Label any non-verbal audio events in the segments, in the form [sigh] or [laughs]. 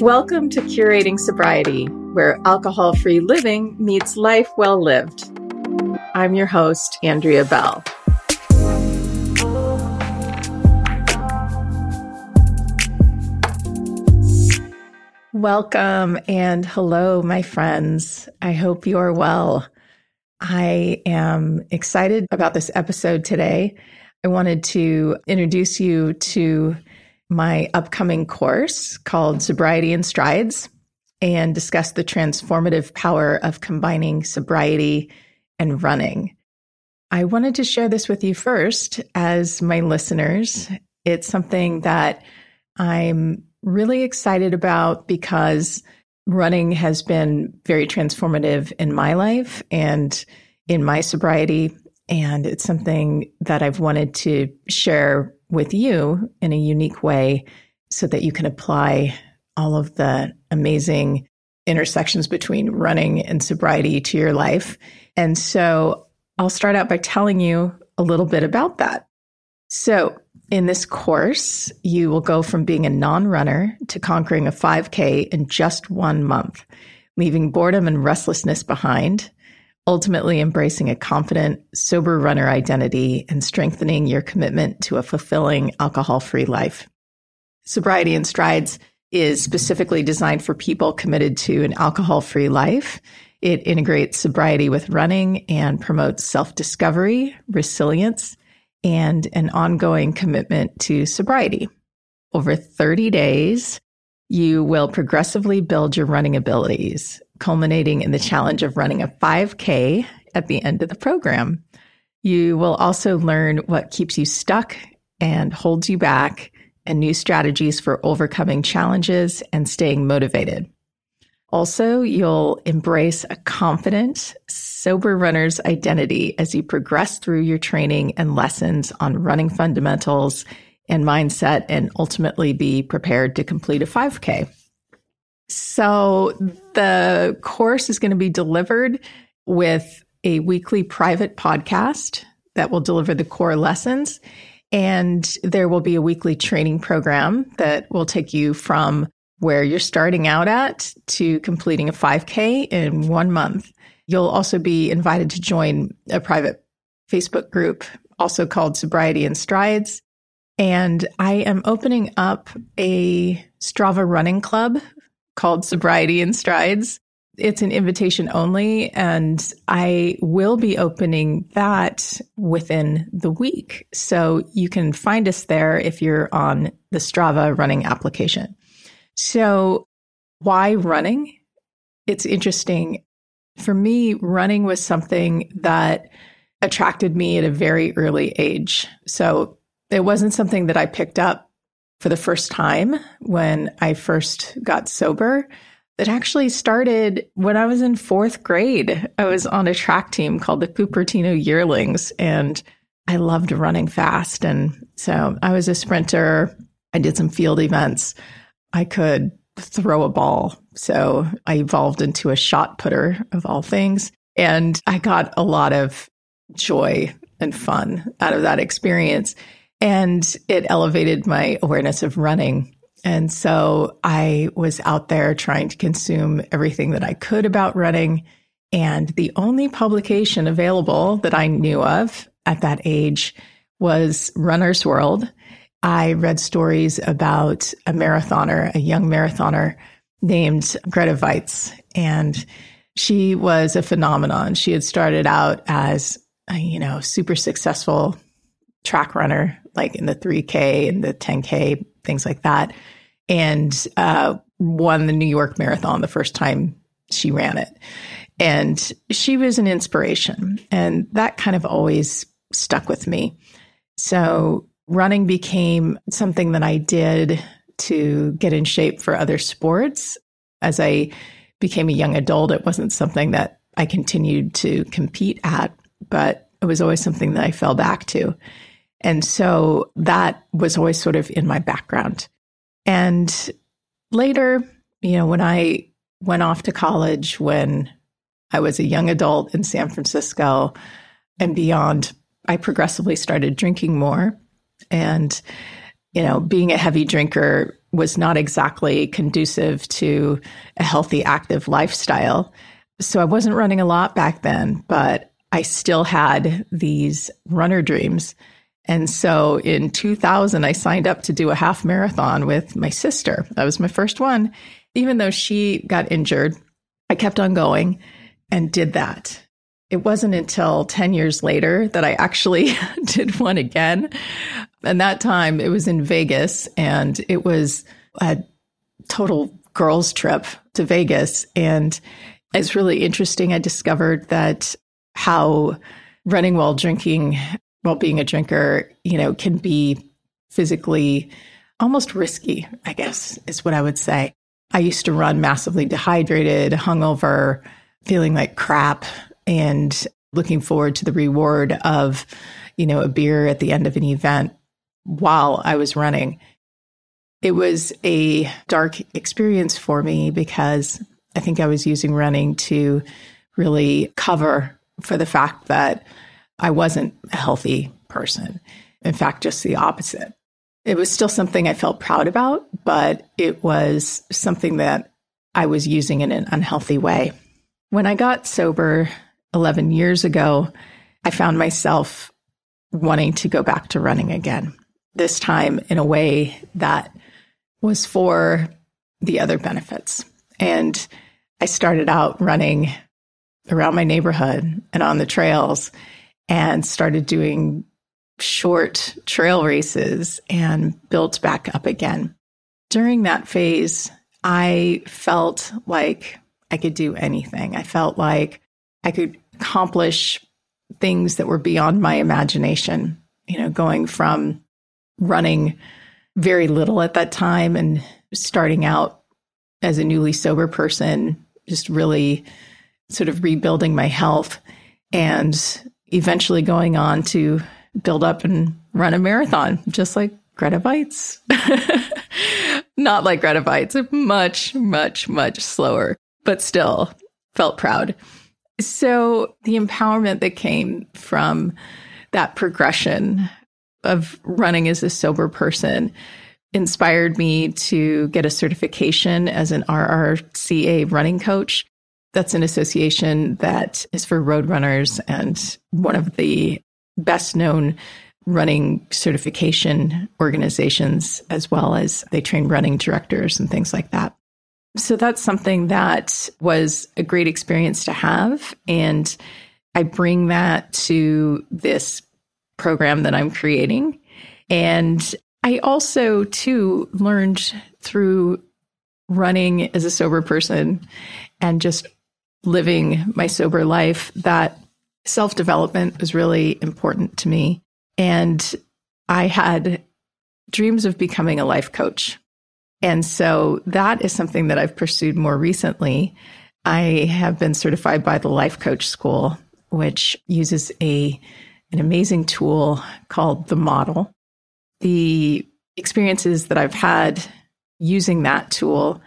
Welcome to Curating Sobriety, where alcohol free living meets life well lived. I'm your host, Andrea Bell. Welcome and hello, my friends. I hope you are well. I am excited about this episode today. I wanted to introduce you to my upcoming course called Sobriety and Strides and discuss the transformative power of combining sobriety and running. I wanted to share this with you first as my listeners. It's something that I'm really excited about because running has been very transformative in my life and in my sobriety. And it's something that I've wanted to share with you in a unique way so that you can apply all of the amazing intersections between running and sobriety to your life. And so I'll start out by telling you a little bit about that. So, in this course, you will go from being a non runner to conquering a 5K in just one month, leaving boredom and restlessness behind, ultimately embracing a confident, sober runner identity and strengthening your commitment to a fulfilling alcohol free life. Sobriety and Strides is specifically designed for people committed to an alcohol free life. It integrates sobriety with running and promotes self discovery, resilience, and an ongoing commitment to sobriety. Over 30 days, you will progressively build your running abilities, culminating in the challenge of running a 5K at the end of the program. You will also learn what keeps you stuck and holds you back, and new strategies for overcoming challenges and staying motivated. Also, you'll embrace a confident, sober runner's identity as you progress through your training and lessons on running fundamentals and mindset, and ultimately be prepared to complete a 5K. So, the course is going to be delivered with a weekly private podcast that will deliver the core lessons. And there will be a weekly training program that will take you from where you're starting out at to completing a 5K in one month. You'll also be invited to join a private Facebook group, also called Sobriety and Strides. And I am opening up a Strava running club called Sobriety and Strides. It's an invitation only, and I will be opening that within the week. So you can find us there if you're on the Strava running application. So, why running? It's interesting. For me, running was something that attracted me at a very early age. So, it wasn't something that I picked up for the first time when I first got sober. It actually started when I was in fourth grade. I was on a track team called the Cupertino Yearlings, and I loved running fast. And so I was a sprinter. I did some field events. I could throw a ball. So I evolved into a shot putter of all things. And I got a lot of joy and fun out of that experience. And it elevated my awareness of running. And so I was out there trying to consume everything that I could about running. And the only publication available that I knew of at that age was Runner's World. I read stories about a marathoner, a young marathoner named Grete Waitz, and she was a phenomenon. She had started out as a, you know, super successful track runner, like in the 3K and the 10K, things like that, and uh, won the New York Marathon the first time she ran it. And she was an inspiration, and that kind of always stuck with me. So running became something that I did to get in shape for other sports. As I became a young adult, it wasn't something that I continued to compete at, but it was always something that I fell back to. And so that was always sort of in my background. And later, you know, when I went off to college, when I was a young adult in San Francisco and beyond, I progressively started drinking more and, you know, being a heavy drinker was not exactly conducive to a healthy, active lifestyle. So I wasn't running a lot back then, but I still had these runner dreams. And so in 2000, I signed up to do a half marathon with my sister. That was my first one. Even though she got injured, I kept on going and did that. It wasn't until 10 years later that I actually [laughs] did one again. And that time it was in Vegas and it was a total girls trip to Vegas. And it's really interesting. I discovered that how running while drinking, while being a drinker, you know, can be physically almost risky, I guess is what I would say. I used to run massively dehydrated, hungover, feeling like crap and looking forward to the reward of, you know, a beer at the end of an event while I was running. It was a dark experience for me because I think I was using running to really cover for the fact that I wasn't a healthy person. In fact, just the opposite. It was still something I felt proud about, but it was something that I was using in an unhealthy way. When I got sober 11 years ago, I found myself wanting to go back to running again, this time in a way that was for the other benefits. And I started out running around my neighborhood and on the trails and started doing short trail races and built back up again. During that phase, I felt like I could do anything. I felt like I could accomplish things that were beyond my imagination, you know, going from running very little at that time and starting out as a newly sober person, just really sort of rebuilding my health and eventually going on to build up and run a marathon, just like Grete Waitz. [laughs] Not like Grete Waitz, much, much, much slower, but still felt proud. So the empowerment that came from that progression of running as a sober person inspired me to get a certification as an RRCA running coach. That's an association that is for road runners and one of the best known running certification organizations, as well as they train running directors and things like that. So that's something that was a great experience to have. And I bring that to this program that I'm creating. And I also, too, learned through running as a sober person and just living my sober life that self development was really important to me. And I had dreams of becoming a life coach. And so that is something that I've pursued more recently. I have been certified by the Life Coach School, which uses a an amazing tool called the model. The experiences that I've had using that tool,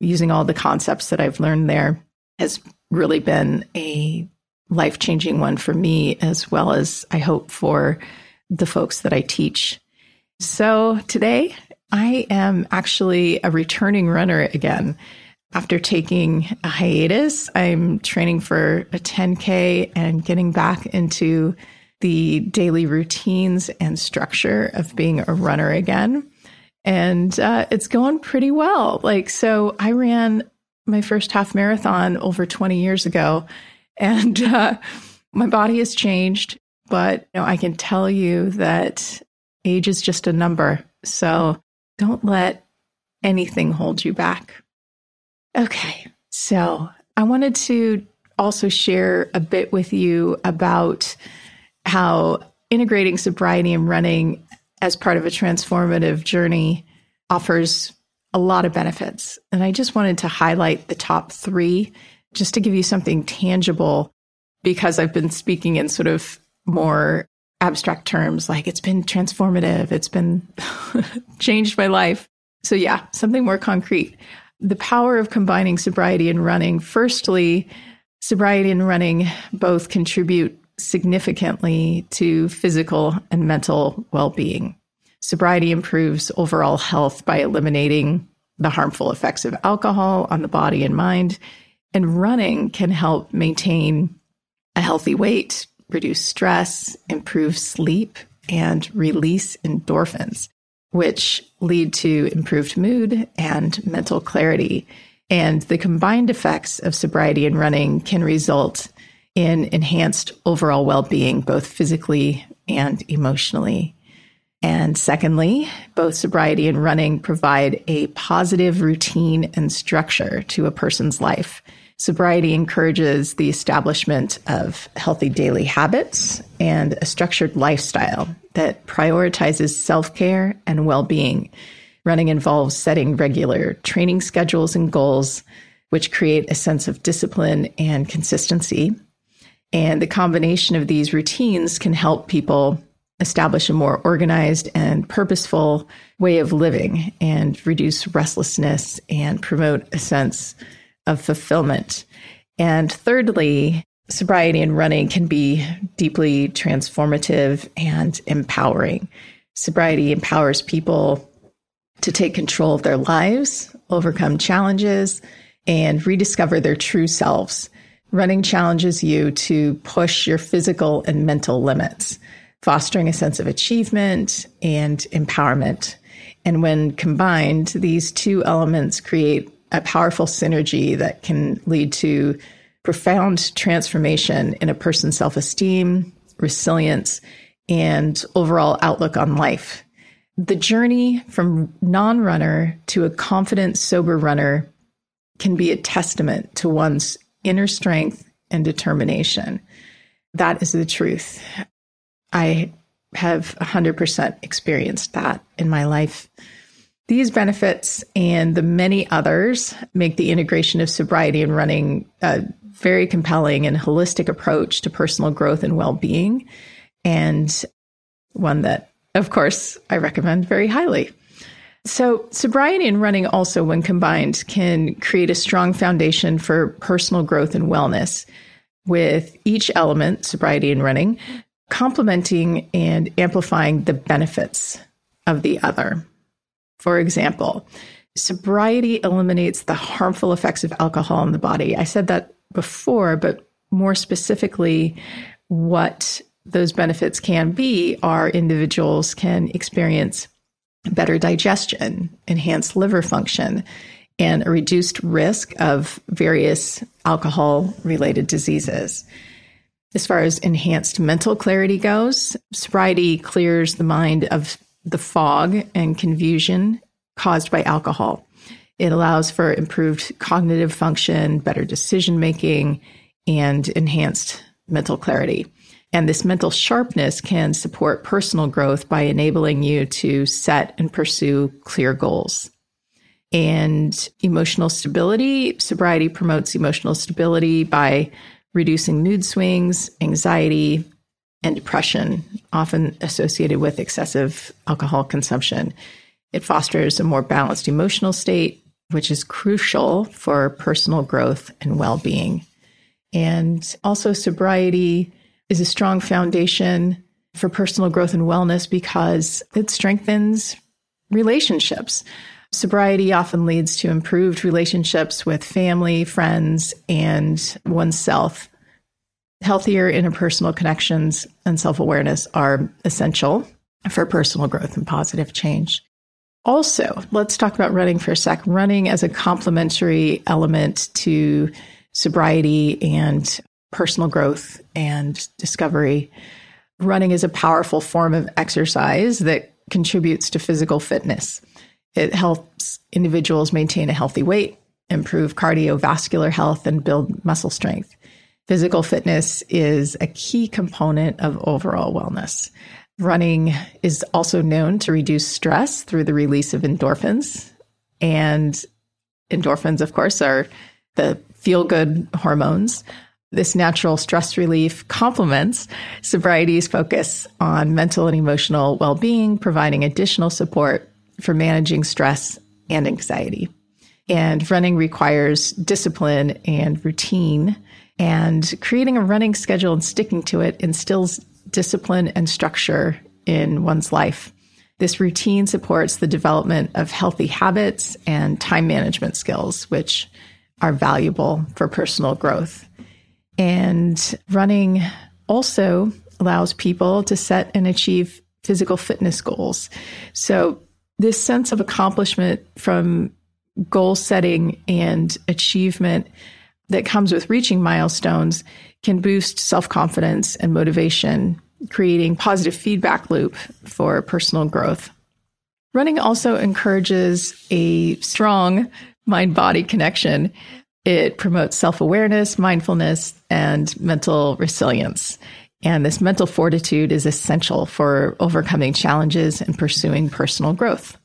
using all the concepts that I've learned there, has really been a life changing one for me, as well as I hope for the folks that I teach. So today I am actually a returning runner again. After taking a hiatus, I'm training for a 10K and getting back into the daily routines and structure of being a runner again. And uh, it's going pretty well. Like, so I ran my first half marathon over 20 years ago, and uh, my body has changed. But you know, I can tell you that age is just a number. So don't let anything hold you back. Okay, so I wanted to also share a bit with you about how integrating sobriety and running as part of a transformative journey offers a lot of benefits. And I just wanted to highlight the top three just to give you something tangible because I've been speaking in sort of more abstract terms like it's been transformative, it's been [laughs] changed my life. So, yeah, something more concrete. The power of combining sobriety and running. Firstly, sobriety and running both contribute significantly to physical and mental well being. Sobriety improves overall health by eliminating the harmful effects of alcohol on the body and mind. And running can help maintain a healthy weight, reduce stress, improve sleep, and release endorphins, which lead to improved mood and mental clarity. And the combined effects of sobriety and running can result in enhanced overall well being, both physically and emotionally. And secondly, both sobriety and running provide a positive routine and structure to a person's life. Sobriety encourages the establishment of healthy daily habits and a structured lifestyle that prioritizes self care and well being. Running involves setting regular training schedules and goals, which create a sense of discipline and consistency. And the combination of these routines can help people establish a more organized and purposeful way of living and reduce restlessness and promote a sense of fulfillment. And thirdly, sobriety and running can be deeply transformative and empowering. Sobriety empowers people to take control of their lives, overcome challenges, and rediscover their true selves. Running challenges you to push your physical and mental limits fostering a sense of achievement and empowerment. And when combined, these two elements create a powerful synergy that can lead to profound transformation in a person's self esteem, resilience, and overall outlook on life. The journey from non runner to a confident, sober runner can be a testament to one's inner strength and determination. That is the truth. I have 100% experienced that in my life. These benefits and the many others make the integration of sobriety and running a very compelling and holistic approach to personal growth and well being, and one that, of course, I recommend very highly. So, sobriety and running also, when combined, can create a strong foundation for personal growth and wellness. With each element, sobriety and running, complementing and amplifying the benefits of the other. For example, sobriety eliminates the harmful effects of alcohol in the body. I said that before, but more specifically, what those benefits can be are individuals can experience better digestion, enhanced liver function, and a reduced risk of various alcohol related diseases. As far as enhanced mental clarity goes, sobriety clears the mind of the fog and confusion caused by alcohol. It allows for improved cognitive function, better decision making, and enhanced mental clarity. And this mental sharpness can support personal growth by enabling you to set and pursue clear goals. And emotional stability, sobriety promotes emotional stability by reducing mood swings, anxiety, and depression, often associated with excessive alcohol consumption. It fosters a more balanced emotional state, which is crucial for personal growth and well being. And also, sobriety is a strong foundation for personal growth and wellness because it strengthens relationships. Sobriety often leads to improved relationships with family, friends, and oneself. Healthier interpersonal connections and self awareness are essential for personal growth and positive change. Also, let's talk about running for a sec. Running as a complementary element to sobriety and personal growth and discovery. Running is a powerful form of exercise that contributes to physical fitness. It helps individuals maintain a healthy weight, improve cardiovascular health, and build muscle strength. Physical fitness is a key component of overall wellness. Running is also known to reduce stress through the release of endorphins. And endorphins, of course, are the feel good hormones. This natural stress relief complements sobriety's focus on mental and emotional well being, providing additional support for managing stress and anxiety. And running requires discipline and routine. And creating a running schedule and sticking to it instills discipline and structure in one's life. This routine supports the development of healthy habits and time management skills, which are valuable for personal growth. And running also allows people to set and achieve physical fitness goals. So, this sense of accomplishment from goal setting and achievement that comes with reaching milestones can boost self confidence and motivation, creating positive feedback loop for personal growth. Running also encourages a strong mind body connection. It promotes self awareness, mindfulness, and mental resilience. And this mental fortitude is essential for overcoming challenges and pursuing personal growth.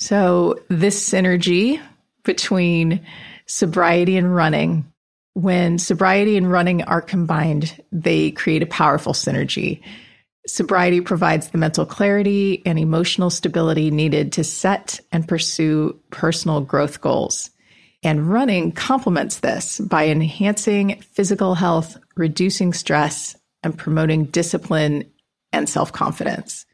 So, this synergy between sobriety and running, when sobriety and running are combined, they create a powerful synergy. Sobriety provides the mental clarity and emotional stability needed to set and pursue personal growth goals. And running complements this by enhancing physical health, reducing stress, and promoting discipline and self confidence.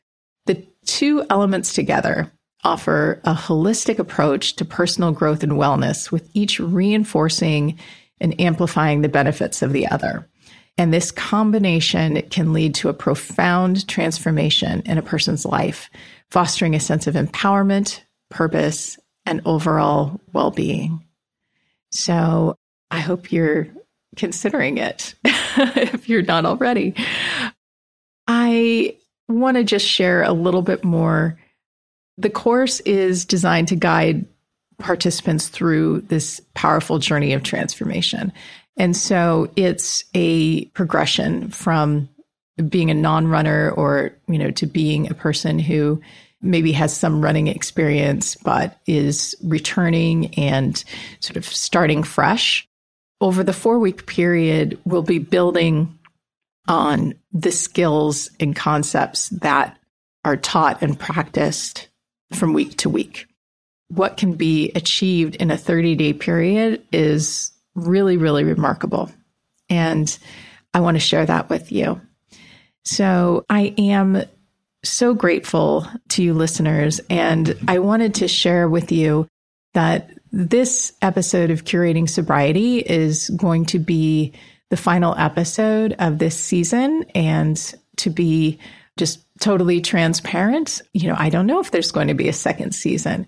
The two elements together offer a holistic approach to personal growth and wellness, with each reinforcing and amplifying the benefits of the other. And this combination can lead to a profound transformation in a person's life, fostering a sense of empowerment, purpose, and overall well being. So I hope you're considering it [laughs] if you're not already. I want to just share a little bit more. The course is designed to guide participants through this powerful journey of transformation. And so it's a progression from being a non-runner or, you know, to being a person who maybe has some running experience but is returning and sort of starting fresh. Over the 4-week period, we'll be building on the skills and concepts that are taught and practiced from week to week. What can be achieved in a 30 day period is really, really remarkable. And I want to share that with you. So I am so grateful to you listeners. And I wanted to share with you that this episode of Curating Sobriety is going to be the final episode of this season. And to be just totally transparent, you know, I don't know if there's going to be a second season,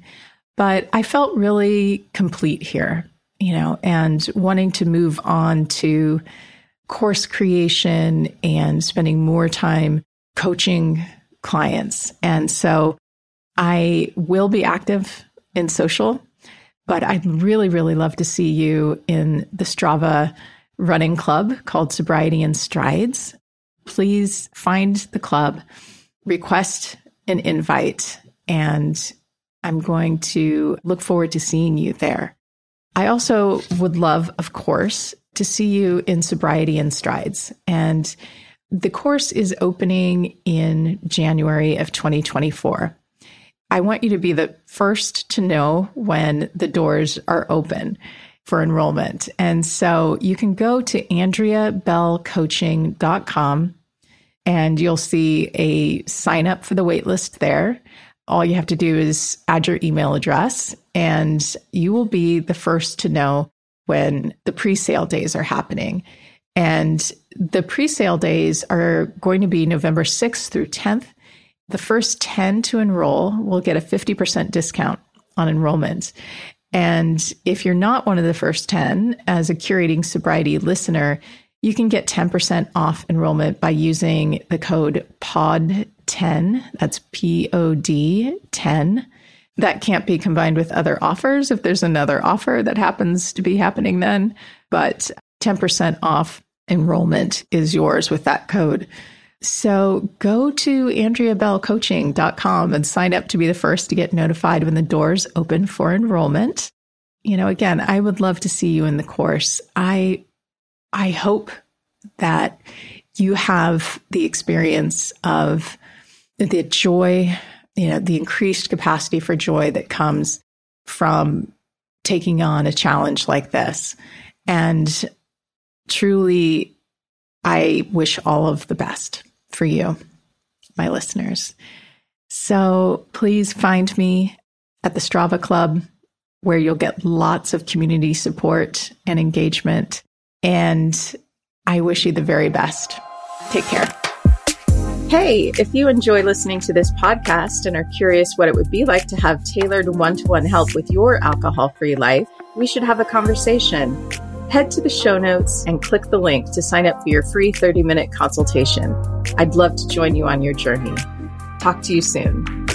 but I felt really complete here you know, and wanting to move on to course creation and spending more time coaching clients. And so I will be active in social, but I'd really, really love to see you in the Strava running club called Sobriety and Strides. Please find the club, request an invite, and I'm going to look forward to seeing you there. I also would love, of course, to see you in Sobriety and Strides. And the course is opening in January of 2024. I want you to be the first to know when the doors are open for enrollment. And so you can go to AndreaBellCoaching.com and you'll see a sign up for the waitlist there all you have to do is add your email address and you will be the first to know when the pre-sale days are happening. And the pre-sale days are going to be November 6th through 10th. The first 10 to enroll will get a 50% discount on enrollment. And if you're not one of the first 10 as a curating sobriety listener, you can get 10% off enrollment by using the code POD10. That's P O D 10. That can't be combined with other offers if there's another offer that happens to be happening then. But 10% off enrollment is yours with that code. So go to AndreaBellCoaching.com and sign up to be the first to get notified when the doors open for enrollment. You know, again, I would love to see you in the course. I I hope that you have the experience of the joy, you know, the increased capacity for joy that comes from taking on a challenge like this. And truly, I wish all of the best for you, my listeners. So please find me at the Strava Club, where you'll get lots of community support and engagement. And I wish you the very best. Take care. Hey, if you enjoy listening to this podcast and are curious what it would be like to have tailored one to one help with your alcohol free life, we should have a conversation. Head to the show notes and click the link to sign up for your free 30 minute consultation. I'd love to join you on your journey. Talk to you soon.